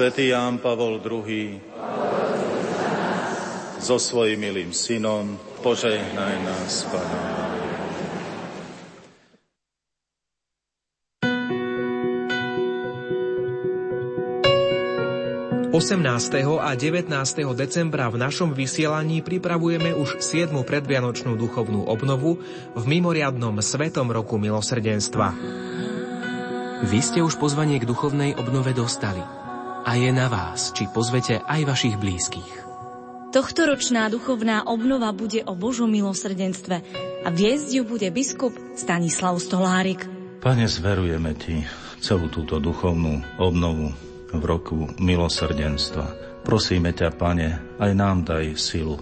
svätý Ján Pavol II so svojím milým synom, požehnaj nás, Pane. 18. a 19. decembra v našom vysielaní pripravujeme už 7. predvianočnú duchovnú obnovu v mimoriadnom Svetom roku milosrdenstva. Vy ste už pozvanie k duchovnej obnove dostali. A je na vás, či pozvete aj vašich blízkych. Tohtoročná duchovná obnova bude o Božom milosrdenstve a viesť ju bude biskup Stanislav Stolárik. Pane, zverujeme Ti celú túto duchovnú obnovu v roku milosrdenstva. Prosíme ťa, Pane, aj nám daj silu,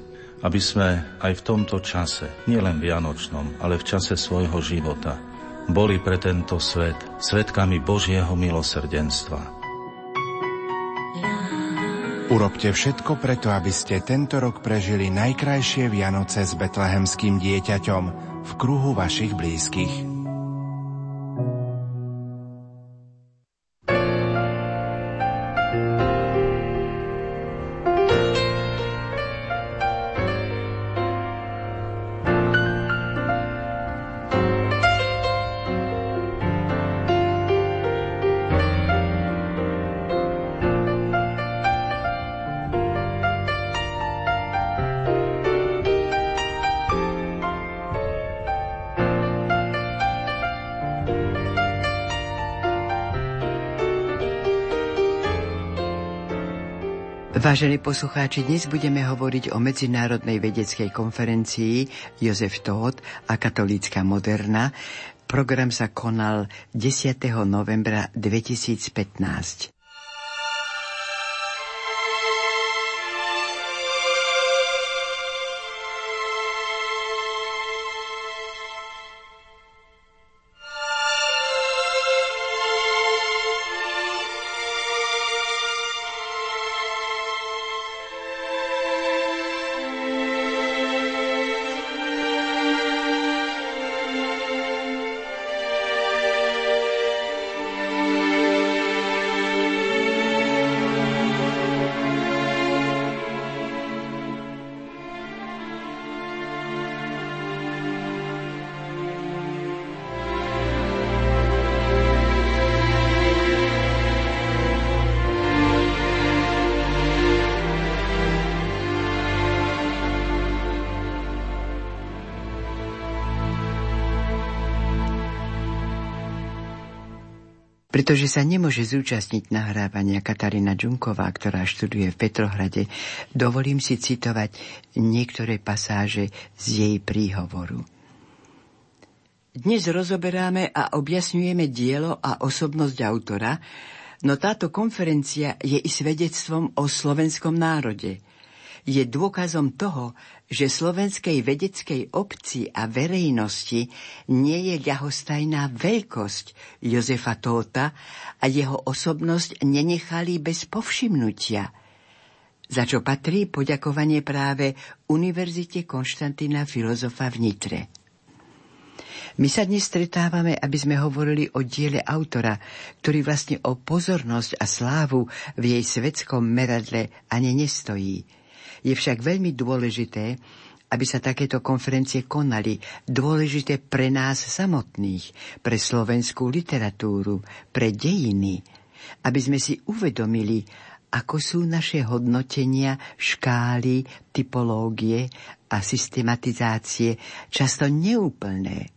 aby sme aj v tomto čase, nielen vianočnom, ale v čase svojho života, boli pre tento svet svetkami Božieho milosrdenstva. Urobte všetko preto, aby ste tento rok prežili najkrajšie Vianoce s betlehemským dieťaťom v kruhu vašich blízkych. Vážení poslucháči, dnes budeme hovoriť o Medzinárodnej vedeckej konferencii Jozef Todt a katolícka moderna. Program sa konal 10. novembra 2015. Pretože sa nemôže zúčastniť nahrávania Katarína Džunková, ktorá študuje v Petrohrade, dovolím si citovať niektoré pasáže z jej príhovoru. Dnes rozoberáme a objasňujeme dielo a osobnosť autora, no táto konferencia je i svedectvom o slovenskom národe. Je dôkazom toho, že slovenskej vedeckej obci a verejnosti nie je ľahostajná veľkosť Jozefa Tóta a jeho osobnosť nenechali bez povšimnutia, za čo patrí poďakovanie práve Univerzite Konštantína Filozofa v Nitre. My sa dnes stretávame, aby sme hovorili o diele autora, ktorý vlastne o pozornosť a slávu v jej svetskom meradle ani nestojí – je však veľmi dôležité, aby sa takéto konferencie konali, dôležité pre nás samotných, pre slovenskú literatúru, pre dejiny, aby sme si uvedomili, ako sú naše hodnotenia, škály, typológie a systematizácie často neúplné.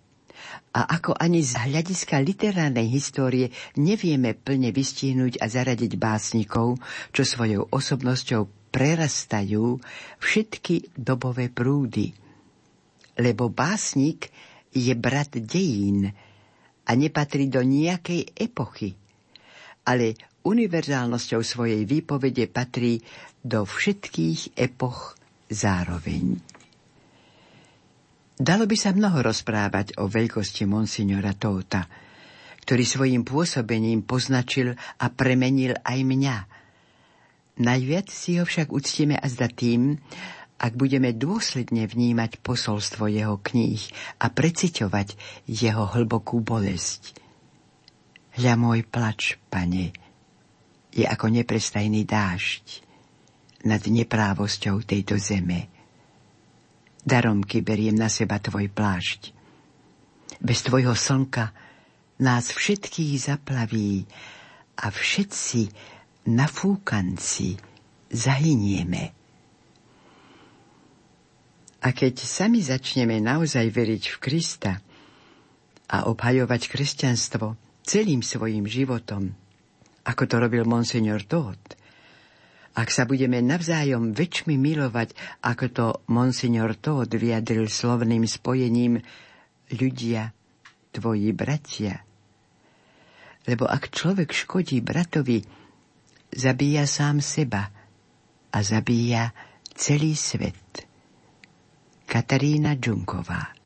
A ako ani z hľadiska literárnej histórie nevieme plne vystihnúť a zaradiť básnikov, čo svojou osobnosťou prerastajú všetky dobové prúdy. Lebo básnik je brat dejín a nepatrí do nejakej epochy, ale univerzálnosťou svojej výpovede patrí do všetkých epoch zároveň. Dalo by sa mnoho rozprávať o veľkosti monsignora Tóta, ktorý svojim pôsobením poznačil a premenil aj mňa – Najviac si ho však uctieme a zda tým, ak budeme dôsledne vnímať posolstvo jeho kníh a preciťovať jeho hlbokú bolesť. Hľa môj plač, pane, je ako neprestajný dážď nad neprávosťou tejto zeme. Daromky beriem na seba tvoj plášť. Bez tvojho slnka nás všetkých zaplaví a všetci nafúkanci zahynieme. A keď sami začneme naozaj veriť v Krista a obhajovať kresťanstvo celým svojim životom, ako to robil monsignor Todd, ak sa budeme navzájom väčšmi milovať, ako to monsignor Todd vyjadril slovným spojením ľudia, tvoji bratia. Lebo ak človek škodí bratovi, zabíja sám seba a zabíja celý svet. Katarína Džunková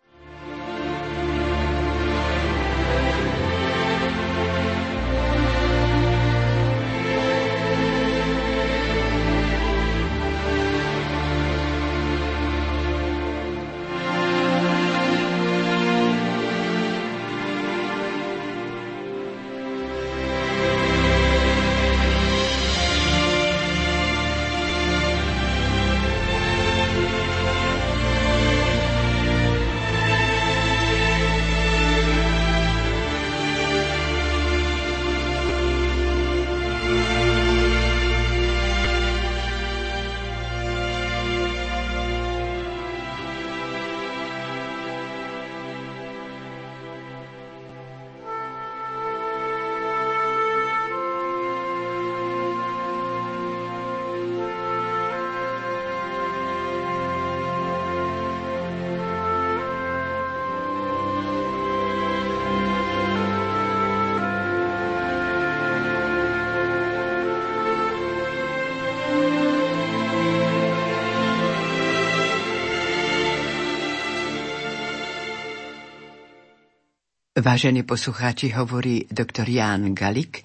Vážení poslucháči, hovorí doktor Ján Galik,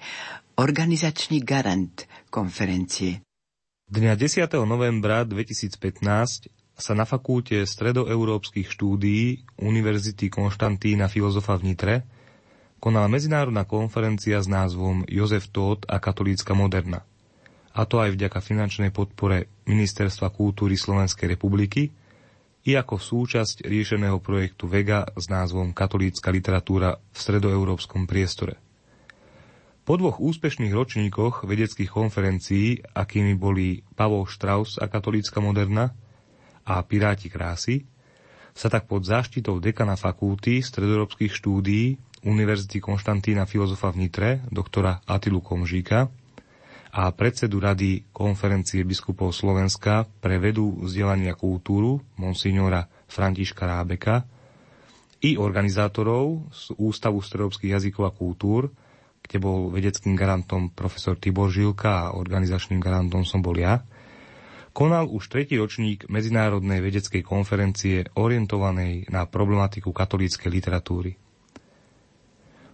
organizačný garant konferencie. Dňa 10. novembra 2015 sa na fakulte stredoeurópskych štúdií Univerzity Konštantína filozofa v Nitre konala medzinárodná konferencia s názvom Jozef Tóth a katolícka moderna. A to aj vďaka finančnej podpore Ministerstva kultúry Slovenskej republiky – i ako súčasť riešeného projektu VEGA s názvom Katolícka literatúra v stredoeurópskom priestore. Po dvoch úspešných ročníkoch vedeckých konferencií, akými boli Pavol Strauss a katolícka moderna a Piráti krásy, sa tak pod záštitou dekana fakulty stredoeurópskych štúdií Univerzity Konštantína filozofa v Nitre, doktora Atilu Komžíka, a predsedu Rady konferencie biskupov Slovenska pre vedu, vzdelanie a kultúru, monsignora Františka Rábeka, i organizátorov z Ústavu stredoeurópskych jazykov a kultúr, kde bol vedeckým garantom profesor Tibor Žilka a organizačným garantom som bol ja, konal už tretí ročník Medzinárodnej vedeckej konferencie orientovanej na problematiku katolíckej literatúry.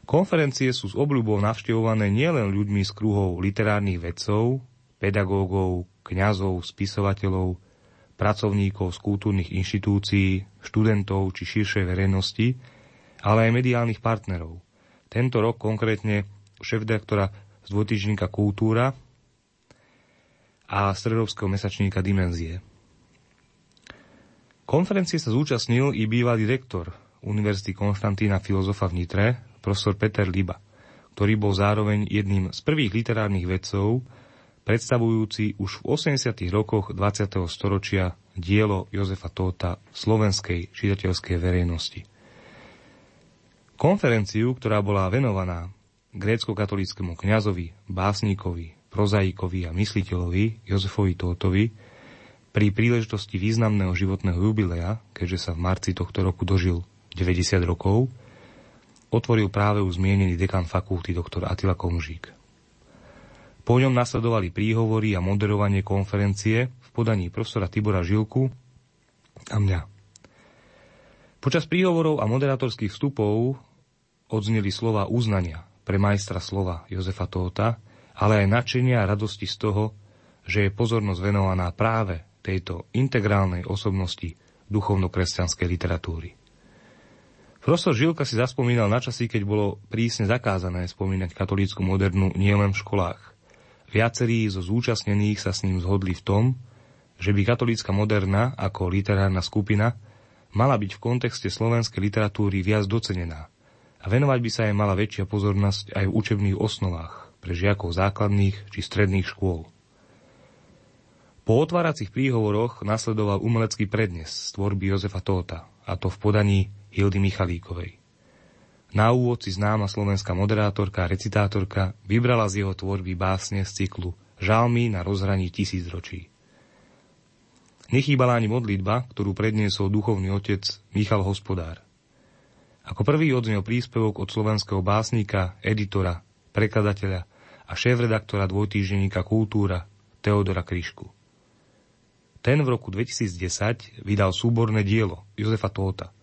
Konferencie sú s obľubou navštevované nielen ľuďmi z kruhov literárnych vedcov, pedagógov, kňazov, spisovateľov, pracovníkov z kultúrnych inštitúcií, študentov či širšej verejnosti, ale aj mediálnych partnerov. Tento rok konkrétne šéf-direktora z dvojtýždňka Kultúra a stredovského mesačníka Dimenzie. Konferencie sa zúčastnil i bývalý rektor Univerzity Konštantína filozofa v Nitre, profesor Peter Liba, ktorý bol zároveň jedným z prvých literárnych vedcov, predstavujúci už v 80. rokoch 20. storočia dielo Jozefa Tóta slovenskej čitateľskej verejnosti. Konferenciu, ktorá bola venovaná grécko-katolíckému kňazovi, básnikovi, prozaikovi a mysliteľovi Jozefovi Tótovi pri príležitosti významného životného jubilea, keďže sa v marci tohto roku dožil 90 rokov, otvoril práve už zmienený dekan fakulty dr. Atila Komžík. Po ňom nasledovali príhovory a moderovanie konferencie v podaní profesora Tibora Žilku a mňa. Počas príhovorov a moderatorských vstupov odzneli slova uznania pre majstra slova Jozefa Tóta, ale aj nadšenia a radosti z toho, že je pozornosť venovaná práve tejto integrálnej osobnosti duchovno-kresťanskej literatúry. Profesor Žilka si zaspomínal na časy, keď bolo prísne zakázané spomínať katolícku modernu nielen v školách, Viacerí zo zúčastnených sa s ním zhodli v tom, že by katolícka moderna ako literárna skupina mala byť v kontexte slovenskej literatúry viac docenená a venovať by sa aj mala väčšia pozornosť aj v učebných osnovách pre žiakov základných či stredných škôl. Po otváracích príhovoroch nasledoval umelecký prednes z tvorby Jozefa Tóta, a to v podaní Hildy Michalíkovej. Na úvod si známa slovenská moderátorka a recitátorka vybrala z jeho tvorby básne z cyklu Žalmy na rozhraní tisíc ročí. Nechýbala ani modlitba, ktorú predniesol duchovný otec Michal Hospodár. Ako prvý odznel príspevok od slovenského básnika, editora, prekladateľa a šéf-redaktora dvojtýždenníka Kultúra Teodora Kryšku. Ten v roku 2010 vydal súborné dielo Jozefa Tóta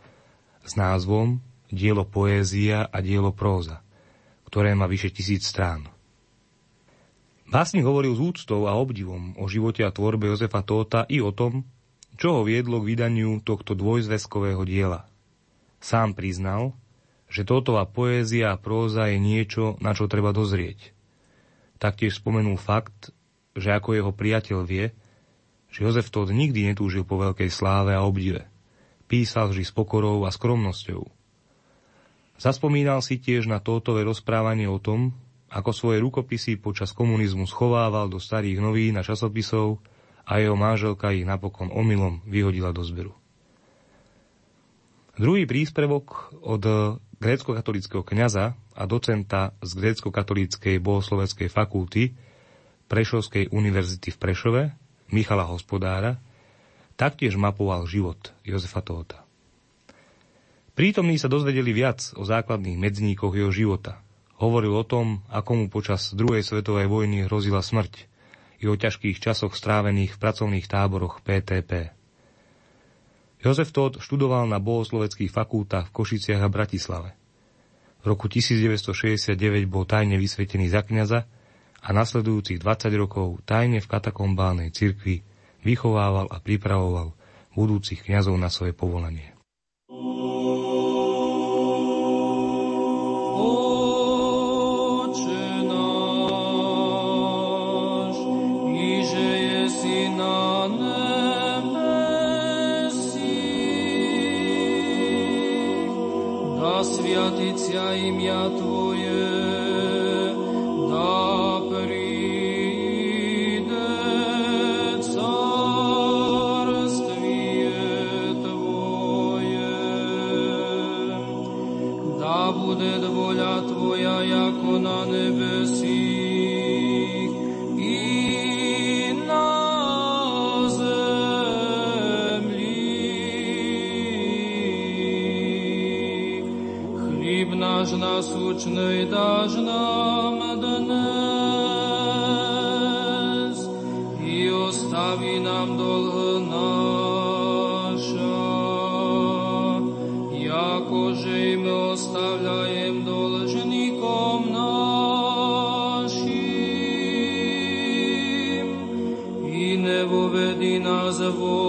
s názvom dielo poézia a dielo próza, ktoré má vyše tisíc strán. Básnik hovoril s úctou a obdivom o živote a tvorbe Jozefa Tóta i o tom, čo ho viedlo k vydaniu tohto dvojzväzkového diela. Sám priznal, že Tótová poézia a próza je niečo, na čo treba dozrieť. Taktiež spomenul fakt, že ako jeho priateľ vie, že Jozef Tóth nikdy netúžil po veľkej sláve a obdive. Písal vždy s pokorou a skromnosťou, Zaspomínal si tiež na tótové rozprávanie o tom, ako svoje rukopisy počas komunizmu schovával do starých novín a časopisov a jeho manželka ich napokon omylom vyhodila do zberu. Druhý príspevok od grécko-katolického kňaza a docenta z grécko-katolíckej bohosloveckej fakulty Prešovskej univerzity v Prešove, Michala Hospodára, taktiež mapoval život Jozefa Tóta. Prítomní sa dozvedeli viac o základných medzníkoch jeho života. Hovoril o tom, ako mu počas druhej svetovej vojny hrozila smrť i o ťažkých časoch strávených v pracovných táboroch PTP. Jozef Todt študoval na bohosloveckých fakultách v Košiciach a Bratislave. V roku 1969 bol tajne vysvetený za kniaza a nasledujúcich 20 rokov tajne v katakombálnej cirkvi vychovával a pripravoval budúcich kňazov na svoje povolanie. imię Twoje, da przyjdzie náš nasúčnej dáš nám dnes i ostaví nám dlh náša, jakože im ostavľajem dlžníkom našim i nevovedi nás voj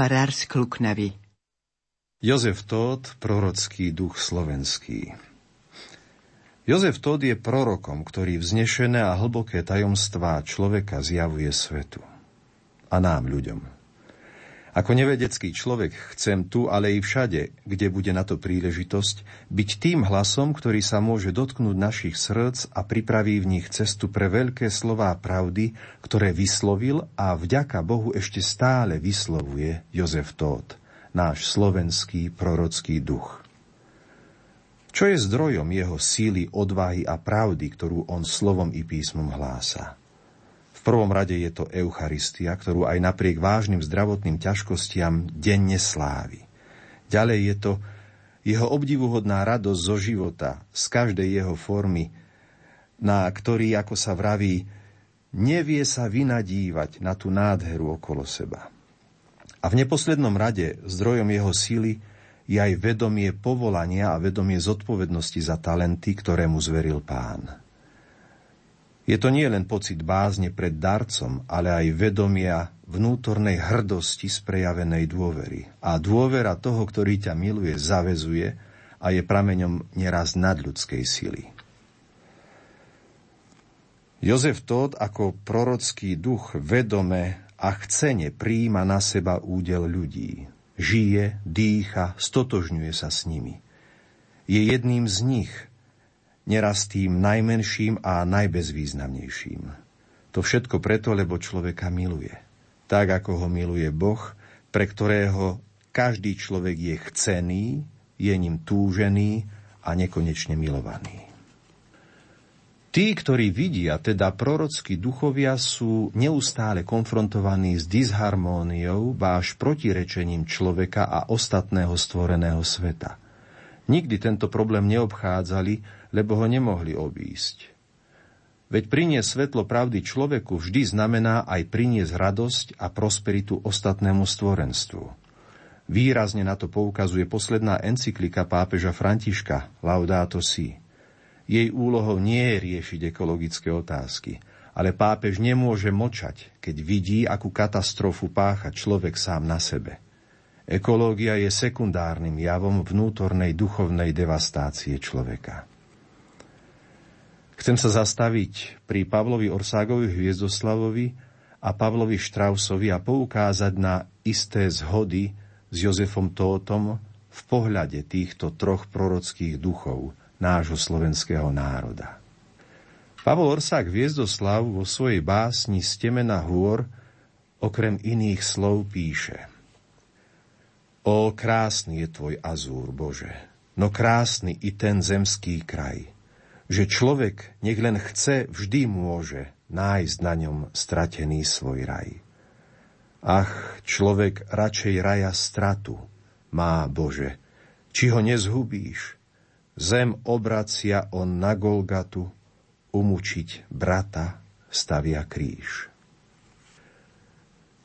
farár z Kluknavy. Jozef Tóth, prorocký duch slovenský. Jozef Tóth je prorokom, ktorý vznešené a hlboké tajomstvá človeka zjavuje svetu. A nám, ľuďom. Ako nevedecký človek chcem tu, ale i všade, kde bude na to príležitosť, byť tým hlasom, ktorý sa môže dotknúť našich srdc a pripraví v nich cestu pre veľké slová pravdy, ktoré vyslovil a vďaka Bohu ešte stále vyslovuje Jozef Tóth, náš slovenský prorocký duch. Čo je zdrojom jeho síly, odvahy a pravdy, ktorú on slovom i písmom hlása? V prvom rade je to Eucharistia, ktorú aj napriek vážnym zdravotným ťažkostiam denne slávi. Ďalej je to jeho obdivuhodná radosť zo života, z každej jeho formy, na ktorý, ako sa vraví, nevie sa vynadívať na tú nádheru okolo seba. A v neposlednom rade zdrojom jeho síly je aj vedomie povolania a vedomie zodpovednosti za talenty, ktoré mu zveril pán. Je to nie len pocit bázne pred darcom, ale aj vedomia vnútornej hrdosti z prejavenej dôvery. A dôvera toho, ktorý ťa miluje, zavezuje a je prameňom neraz nadľudskej sily. Jozef Tóth ako prorocký duch vedome a chcene príjima na seba údel ľudí. Žije, dýcha, stotožňuje sa s nimi. Je jedným z nich – neraz tým najmenším a najbezvýznamnejším. To všetko preto, lebo človeka miluje. Tak, ako ho miluje Boh, pre ktorého každý človek je chcený, je ním túžený a nekonečne milovaný. Tí, ktorí vidia, teda prorockí duchovia, sú neustále konfrontovaní s disharmóniou, váš protirečením človeka a ostatného stvoreného sveta. Nikdy tento problém neobchádzali, lebo ho nemohli obísť. Veď priniesť svetlo pravdy človeku vždy znamená aj priniesť radosť a prosperitu ostatnému stvorenstvu. Výrazne na to poukazuje posledná encyklika pápeža Františka Laudato Si. Jej úlohou nie je riešiť ekologické otázky, ale pápež nemôže močať, keď vidí, akú katastrofu pácha človek sám na sebe. Ekológia je sekundárnym javom vnútornej duchovnej devastácie človeka. Chcem sa zastaviť pri Pavlovi Orságovi Hviezdoslavovi a Pavlovi Štrausovi a poukázať na isté zhody s Jozefom Tótom v pohľade týchto troch prorockých duchov nášho slovenského národa. Pavol Orsák Hviezdoslav vo svojej básni Stemena hôr okrem iných slov píše O, krásny je tvoj azúr, Bože, no krásny i ten zemský kraj – že človek, nech len chce, vždy môže nájsť na ňom stratený svoj raj. Ach, človek radšej raja stratu má, Bože, či ho nezhubíš. Zem obracia on na Golgatu, umučiť brata stavia kríž.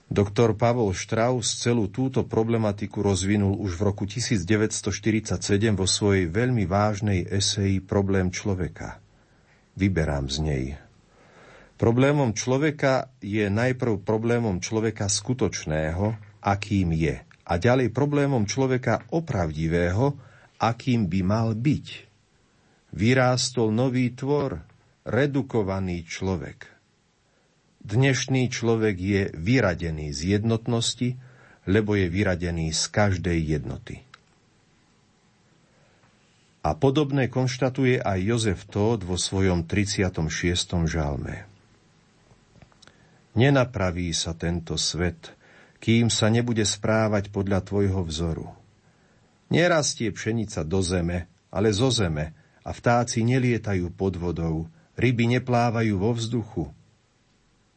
Doktor Pavol Strauss celú túto problematiku rozvinul už v roku 1947 vo svojej veľmi vážnej eseji Problém človeka. Vyberám z nej. Problémom človeka je najprv problémom človeka skutočného, akým je, a ďalej problémom človeka opravdivého, akým by mal byť. Vyrástol nový tvor, redukovaný človek – Dnešný človek je vyradený z jednotnosti, lebo je vyradený z každej jednoty. A podobné konštatuje aj Jozef Tóth vo svojom 36. žalme. Nenapraví sa tento svet, kým sa nebude správať podľa tvojho vzoru. Nerastie pšenica do zeme, ale zo zeme, a vtáci nelietajú pod vodou, ryby neplávajú vo vzduchu,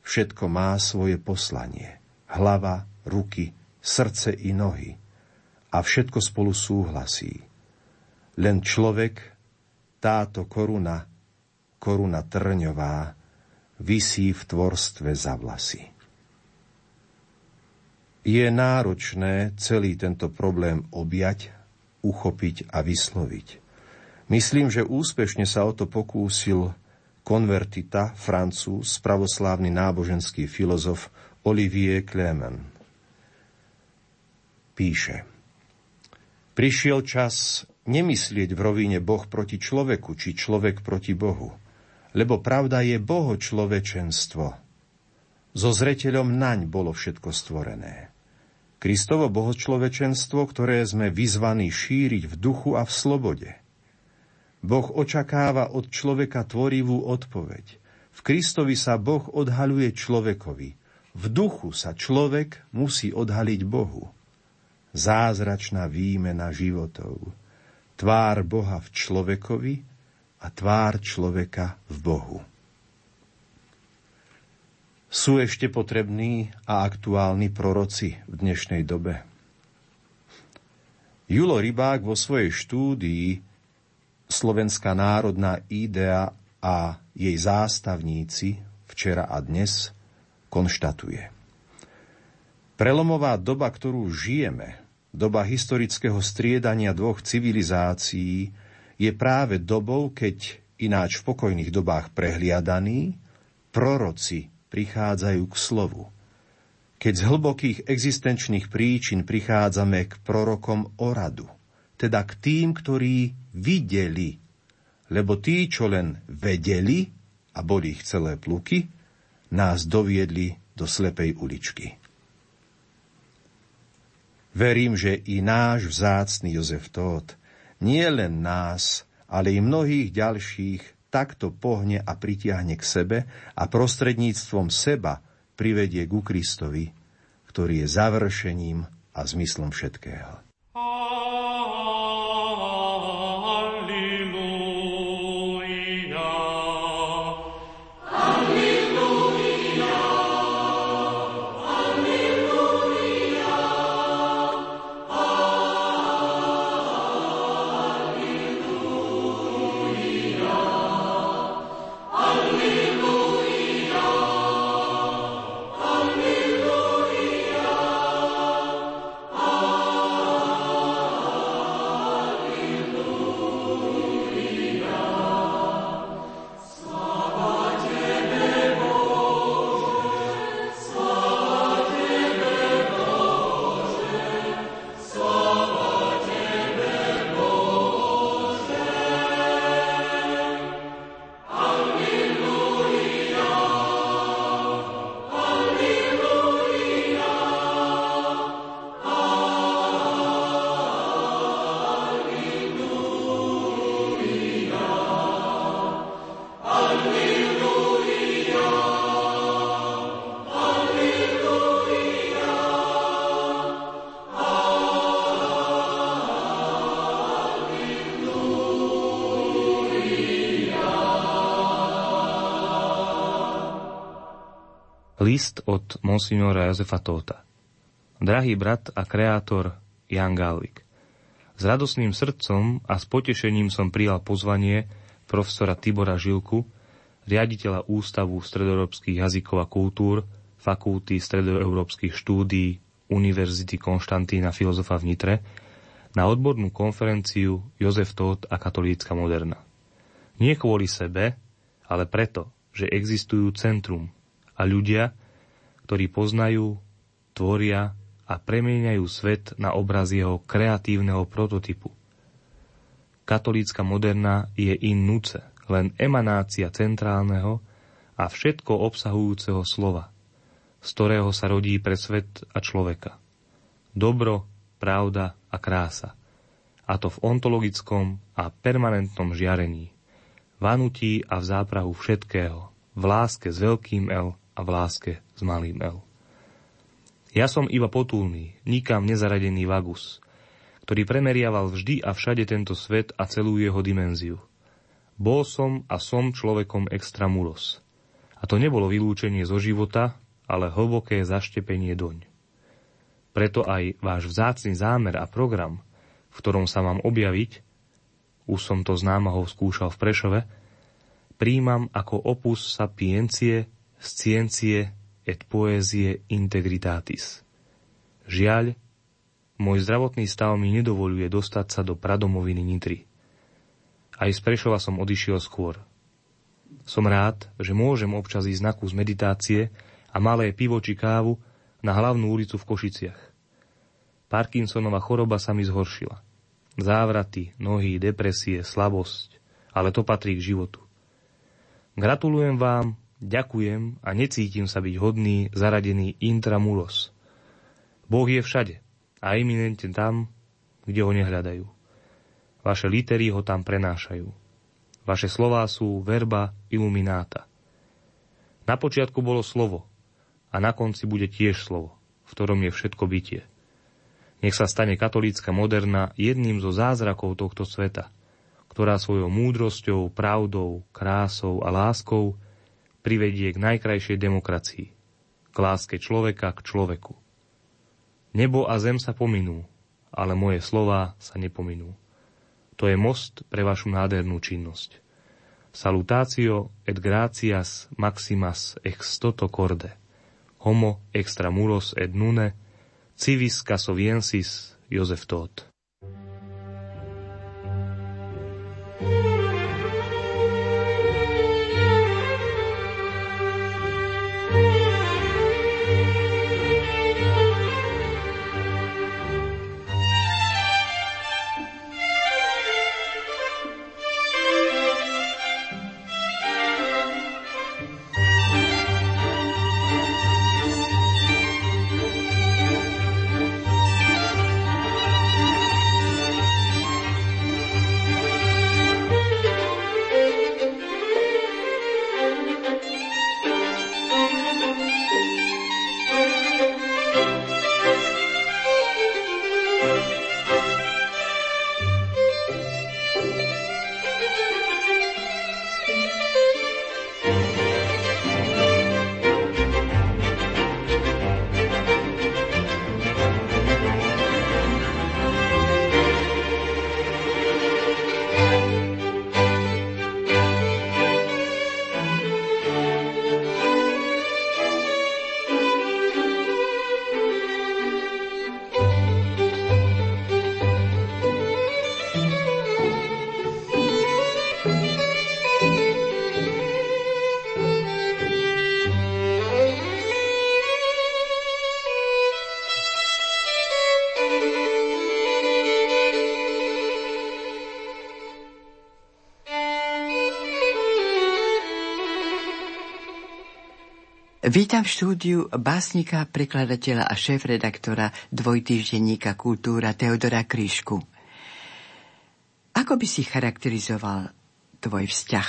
Všetko má svoje poslanie. Hlava, ruky, srdce i nohy. A všetko spolu súhlasí. Len človek, táto koruna, koruna trňová, visí v tvorstve za vlasy. Je náročné celý tento problém objať, uchopiť a vysloviť. Myslím, že úspešne sa o to pokúsil konvertita, francúz, pravoslávny náboženský filozof Olivier Clément. Píše, prišiel čas nemyslieť v rovine Boh proti človeku, či človek proti Bohu, lebo pravda je Boho človečenstvo. So zreteľom naň bolo všetko stvorené. Kristovo bohočlovečenstvo, ktoré sme vyzvaní šíriť v duchu a v slobode – Boh očakáva od človeka tvorivú odpoveď. V Kristovi sa Boh odhaluje človekovi. V duchu sa človek musí odhaliť Bohu. Zázračná výmena životov. Tvár Boha v človekovi a tvár človeka v Bohu. Sú ešte potrební a aktuálni proroci v dnešnej dobe. Julo Rybák vo svojej štúdii slovenská národná idea a jej zástavníci včera a dnes, konštatuje. Prelomová doba, ktorú žijeme, doba historického striedania dvoch civilizácií, je práve dobou, keď ináč v pokojných dobách prehliadaní, proroci prichádzajú k slovu. Keď z hlbokých existenčných príčin prichádzame k prorokom o radu, teda k tým, ktorí videli, lebo tí, čo len vedeli, a boli ich celé pluky, nás doviedli do slepej uličky. Verím, že i náš vzácný Jozef Tóth nie len nás, ale i mnohých ďalších takto pohne a pritiahne k sebe a prostredníctvom seba privedie ku Kristovi, ktorý je završením a zmyslom všetkého. Ah. List od monsignora Jozefa Tóta. Drahý brat a kreátor Jan Galvik. S radosným srdcom a s potešením som prijal pozvanie profesora Tibora Žilku, riaditeľa Ústavu stredoeurópskych jazykov a kultúr, Fakulty stredoeurópskych štúdií Univerzity Konštantína filozofa v Nitre, na odbornú konferenciu Jozef Tóth a katolícka moderna. Nie kvôli sebe, ale preto, že existujú centrum a ľudia, ktorí poznajú, tvoria a premieňajú svet na obraz jeho kreatívneho prototypu. Katolícka moderna je in nuce, len emanácia centrálneho a všetko obsahujúceho slova, z ktorého sa rodí pre svet a človeka. Dobro, pravda a krása. A to v ontologickom a permanentnom žiarení, vanutí a v záprahu všetkého, v láske s veľkým L a v láske s malým L. Ja som iba potulný, nikam nezaradený vagus, ktorý premeriaval vždy a všade tento svet a celú jeho dimenziu. Bol som a som človekom extramuros. A to nebolo vylúčenie zo života, ale hlboké zaštepenie doň. Preto aj váš vzácny zámer a program, v ktorom sa mám objaviť, už som to s skúšal v Prešove, príjmam ako opus sapiencie sciencie et poezie integritatis. Žiaľ, môj zdravotný stav mi nedovoluje dostať sa do pradomoviny Nitry. Aj z Prešova som odišiel skôr. Som rád, že môžem občas ísť na kus meditácie a malé pivo či kávu na hlavnú ulicu v Košiciach. Parkinsonova choroba sa mi zhoršila. Závraty, nohy, depresie, slabosť, ale to patrí k životu. Gratulujem vám Ďakujem a necítim sa byť hodný zaradený intramulos. Boh je všade a eminentne tam, kde ho nehľadajú. Vaše litery ho tam prenášajú. Vaše slová sú verba ilumináta. Na počiatku bolo slovo a na konci bude tiež slovo, v ktorom je všetko bytie. Nech sa stane katolícka moderna jedným zo zázrakov tohto sveta, ktorá svojou múdrosťou, pravdou, krásou a láskou privedie k najkrajšej demokracii, k láske človeka k človeku. Nebo a zem sa pominú, ale moje slová sa nepominú. To je most pre vašu nádhernú činnosť. Salutatio et gratias maximas ex toto corde. Homo extramuros et nune, civis casoviensis Josef Todt. Vítam v štúdiu básnika, prekladateľa a šéf-redaktora dvojtýždenníka Kultúra Teodora Kryšku. Ako by si charakterizoval tvoj vzťah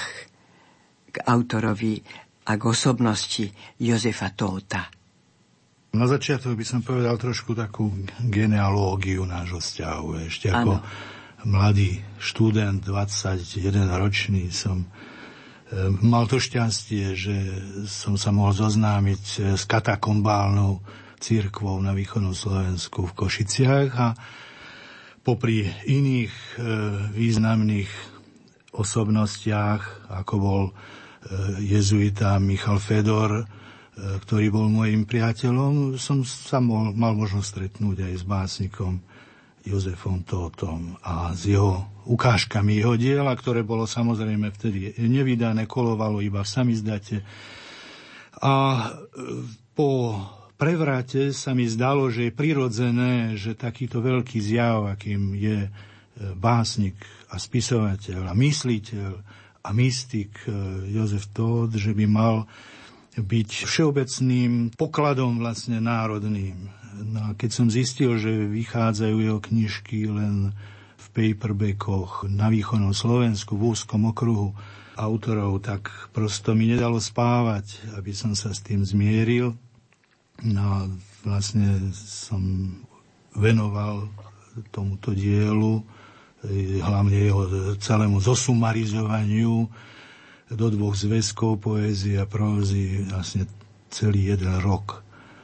k autorovi a k osobnosti Jozefa Tóta? Na začiatok by som povedal trošku takú genealógiu nášho vzťahu. Ešte ako ano. mladý študent, 21 ročný, som mal to šťastie, že som sa mohol zoznámiť eh, s katakombálnou církvou na východnom Slovensku v Košiciach a popri iných eh, významných osobnostiach, ako bol eh, jezuita Michal Fedor, ktorý bol môjim priateľom, som sa mal, mal možnosť stretnúť aj s básnikom Jozefom Tótom a s jeho ukážkami jeho diela, ktoré bolo samozrejme vtedy nevydané, kolovalo iba v samizdate. A e, po prevrate sa mi zdalo, že je prirodzené, že takýto veľký zjav, akým je e, básnik a spisovateľ a mysliteľ a mystik e, Jozef Tóth, že by mal byť všeobecným pokladom vlastne národným No a keď som zistil, že vychádzajú jeho knižky len v paperbackoch na východnom Slovensku v úzkom okruhu autorov, tak prosto mi nedalo spávať, aby som sa s tým zmieril. No a vlastne som venoval tomuto dielu, hlavne jeho celému zosumarizovaniu do dvoch zväzkov poézie a prózy vlastne celý jeden rok.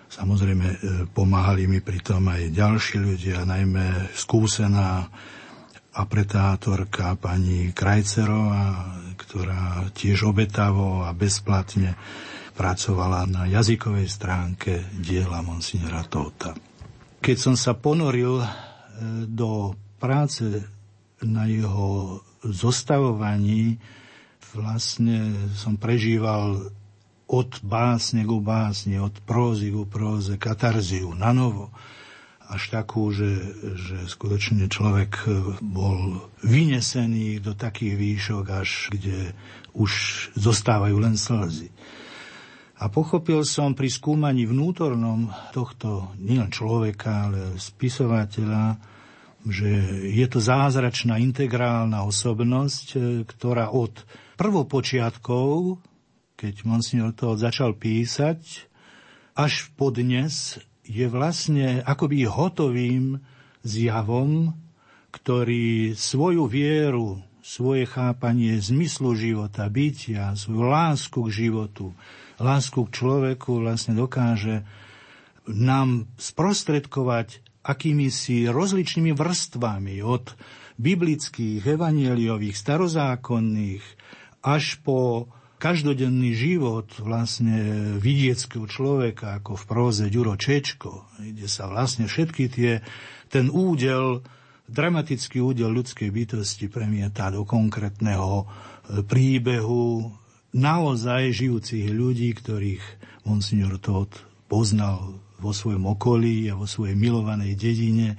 Samozrejme, e, pomáhali mi pri tom aj ďalší ľudia, najmä skúsená apretátorka pani Krajcerová, ktorá tiež obetavo a bezplatne pracovala na jazykovej stránke diela Monsignora Tóta. Keď som sa ponoril e, do práce na jeho zostavovaní, vlastne som prežíval od básne ku básne, od prózy ku próze, katarziu na novo, až takú, že, že skutočne človek bol vynesený do takých výšok, až kde už zostávajú len slzy. A pochopil som pri skúmaní vnútornom tohto nielen človeka, ale spisovateľa, že je to zázračná integrálna osobnosť, ktorá od prvopočiatkov keď monsignor to začal písať, až po dnes je vlastne akoby hotovým zjavom, ktorý svoju vieru, svoje chápanie zmyslu života, bytia, svoju lásku k životu, lásku k človeku vlastne dokáže nám sprostredkovať akými si rozličnými vrstvami od biblických, evanieliových, starozákonných, až po každodenný život vlastne vidieckého človeka, ako v próze Ďuro Čečko, kde sa vlastne všetky tie, ten údel, dramatický údel ľudskej bytosti premieta do konkrétneho e, príbehu naozaj žijúcich ľudí, ktorých monsignor Todd poznal vo svojom okolí a vo svojej milovanej dedine,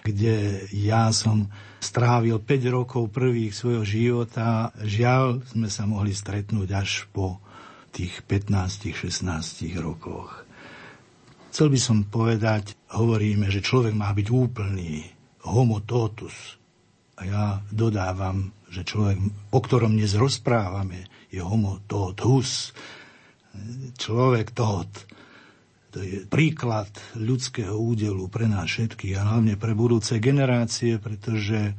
kde ja som strávil 5 rokov prvých svojho života. Žiaľ, sme sa mohli stretnúť až po tých 15-16 rokoch. Chcel by som povedať, hovoríme, že človek má byť úplný, homo totus. A ja dodávam, že človek, o ktorom dnes rozprávame, je homo totus. Človek tot to je príklad ľudského údelu pre nás všetkých a hlavne pre budúce generácie, pretože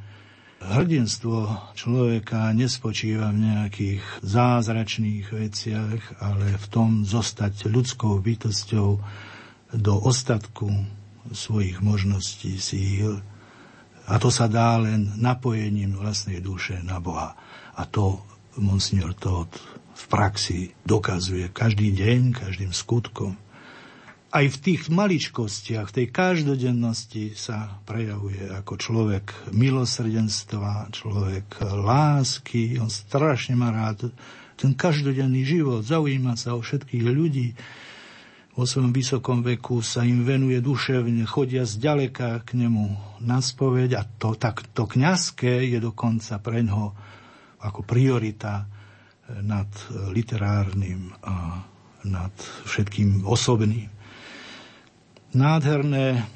hrdinstvo človeka nespočíva v nejakých zázračných veciach, ale v tom zostať ľudskou bytosťou do ostatku svojich možností, síl. A to sa dá len napojením vlastnej duše na Boha. A to monsignor Todd v praxi dokazuje každý deň, každým skutkom aj v tých maličkostiach, v tej každodennosti sa prejavuje ako človek milosrdenstva, človek lásky. On strašne má rád ten každodenný život, zaujíma sa o všetkých ľudí. Vo svojom vysokom veku sa im venuje duševne, chodia zďaleka k nemu na spoveď a to, tak, to kňazské je dokonca pre ňo ako priorita nad literárnym a nad všetkým osobným. Nádherné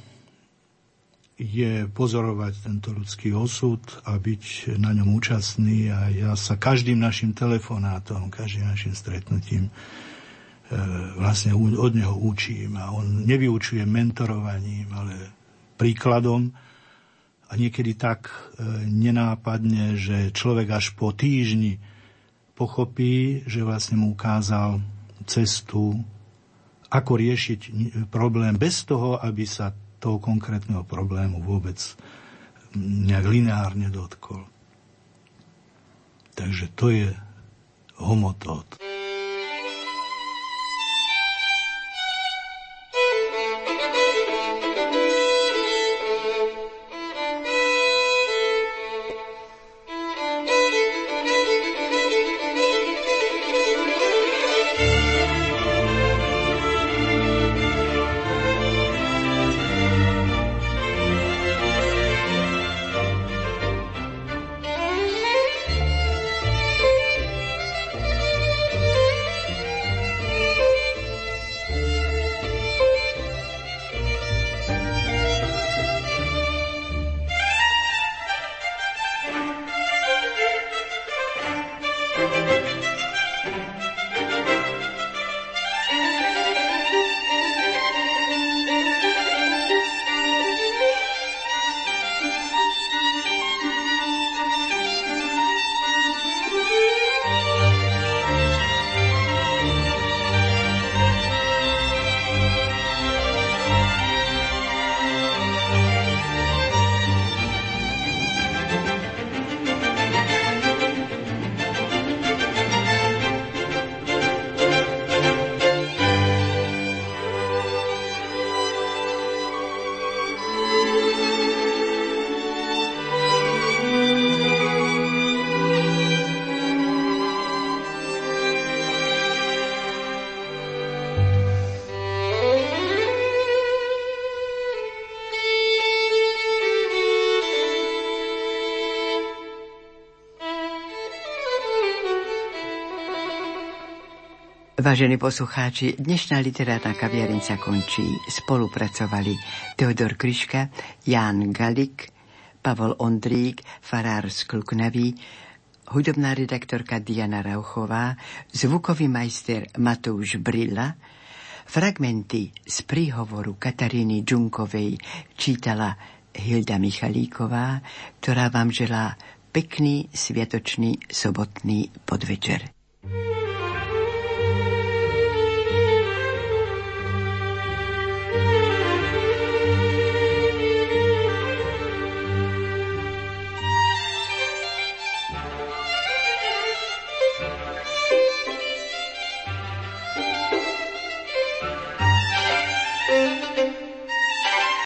je pozorovať tento ľudský osud a byť na ňom účastný. A ja sa každým našim telefonátom, každým našim stretnutím e, vlastne od neho učím. A on nevyučuje mentorovaním, ale príkladom. A niekedy tak e, nenápadne, že človek až po týždni pochopí, že vlastne mu ukázal cestu ako riešiť problém bez toho, aby sa toho konkrétneho problému vôbec nejak lineárne dotkol. Takže to je homotód. Vážení poslucháči, dnešná literárna kaviareň končí. Spolupracovali Teodor Kryška, Ján Galik, Pavol Ondrík, Farár z hudobná redaktorka Diana Rauchová, zvukový majster Matúš Brilla, fragmenty z príhovoru Kataríny Džunkovej čítala Hilda Michalíková, ktorá vám želá pekný sviatočný sobotný podvečer. thank you